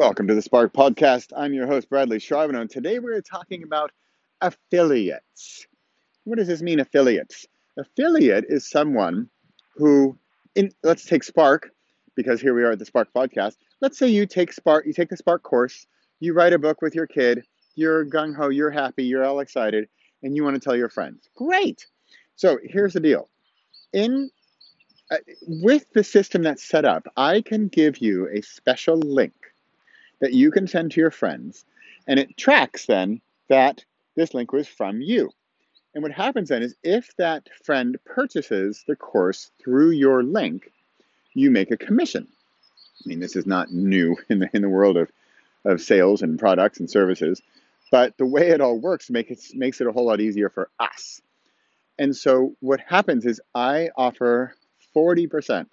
Welcome to the Spark Podcast. I'm your host, Bradley Charbonneau, and today we're talking about affiliates. What does this mean, affiliates? Affiliate is someone who, in, let's take Spark, because here we are at the Spark Podcast. Let's say you take Spark, you take the Spark course, you write a book with your kid, you're gung ho, you're happy, you're all excited, and you want to tell your friends. Great. So here's the deal. In uh, with the system that's set up, I can give you a special link that you can send to your friends, and it tracks then that this link was from you. And what happens then is if that friend purchases the course through your link, you make a commission. I mean, this is not new in the, in the world of, of sales and products and services, but the way it all works make it, makes it a whole lot easier for us. And so what happens is I offer 40%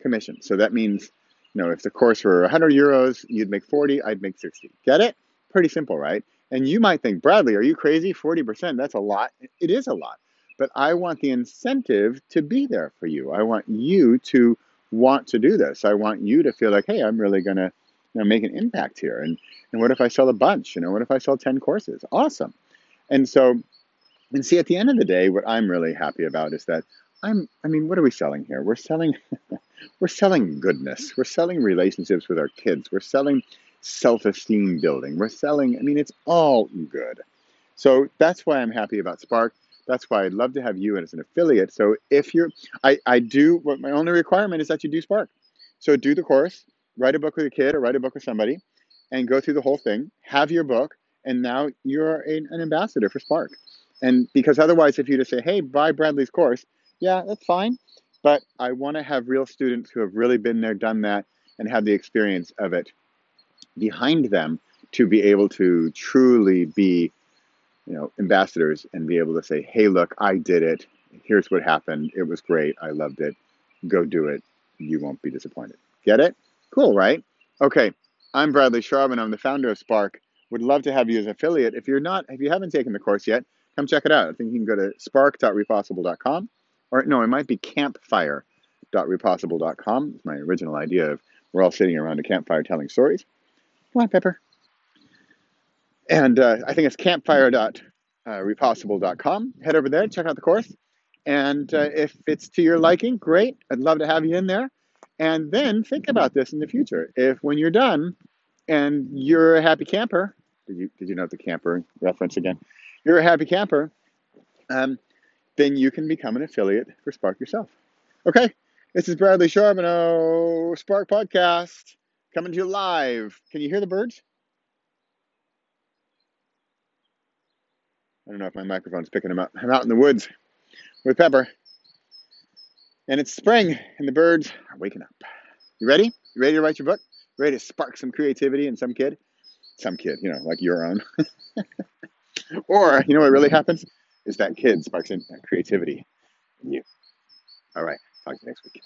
commission. So that means know, if the course were 100 euros, you'd make 40, I'd make 60. Get it? Pretty simple, right? And you might think, Bradley, are you crazy? 40%, that's a lot. It is a lot. But I want the incentive to be there for you. I want you to want to do this. I want you to feel like, hey, I'm really going to you know, make an impact here. And, and what if I sell a bunch? You know, what if I sell 10 courses? Awesome. And so, and see, at the end of the day, what I'm really happy about is that I'm, I mean, what are we selling here? We're selling, we're selling goodness. Mm-hmm. We're selling relationships with our kids. We're selling self-esteem building. We're selling, I mean, it's all good. So that's why I'm happy about Spark. That's why I'd love to have you as an affiliate. So if you're, I, I do, what my only requirement is that you do Spark. So do the course, write a book with a kid or write a book with somebody and go through the whole thing, have your book, and now you're a, an ambassador for Spark. And because otherwise, if you just say, hey, buy Bradley's course, yeah, that's fine. But I want to have real students who have really been there, done that, and have the experience of it behind them to be able to truly be, you know, ambassadors and be able to say, hey, look, I did it. Here's what happened. It was great. I loved it. Go do it. You won't be disappointed. Get it? Cool, right? Okay. I'm Bradley Charbonneau. I'm the founder of Spark. Would love to have you as an affiliate. If you're not, if you haven't taken the course yet, come check it out. I think you can go to spark.repossible.com or no, it might be campfire.repossible.com. It's my original idea of we're all sitting around a campfire telling stories. Come Pepper. And uh, I think it's campfire.repossible.com. Head over there, check out the course. And uh, if it's to your liking, great. I'd love to have you in there. And then think about this in the future. If when you're done and you're a happy camper, did you did you note the camper reference again? You're a happy camper. Um, then you can become an affiliate for Spark yourself. Okay, this is Bradley Charbonneau, Spark Podcast, coming to you live. Can you hear the birds? I don't know if my microphone's picking them up. I'm out in the woods with Pepper. And it's spring, and the birds are waking up. You ready? You ready to write your book? Ready to spark some creativity in some kid? Some kid, you know, like your own. or, you know what really happens? Is that kid sparks in that creativity in you. All right. Talk to you next week.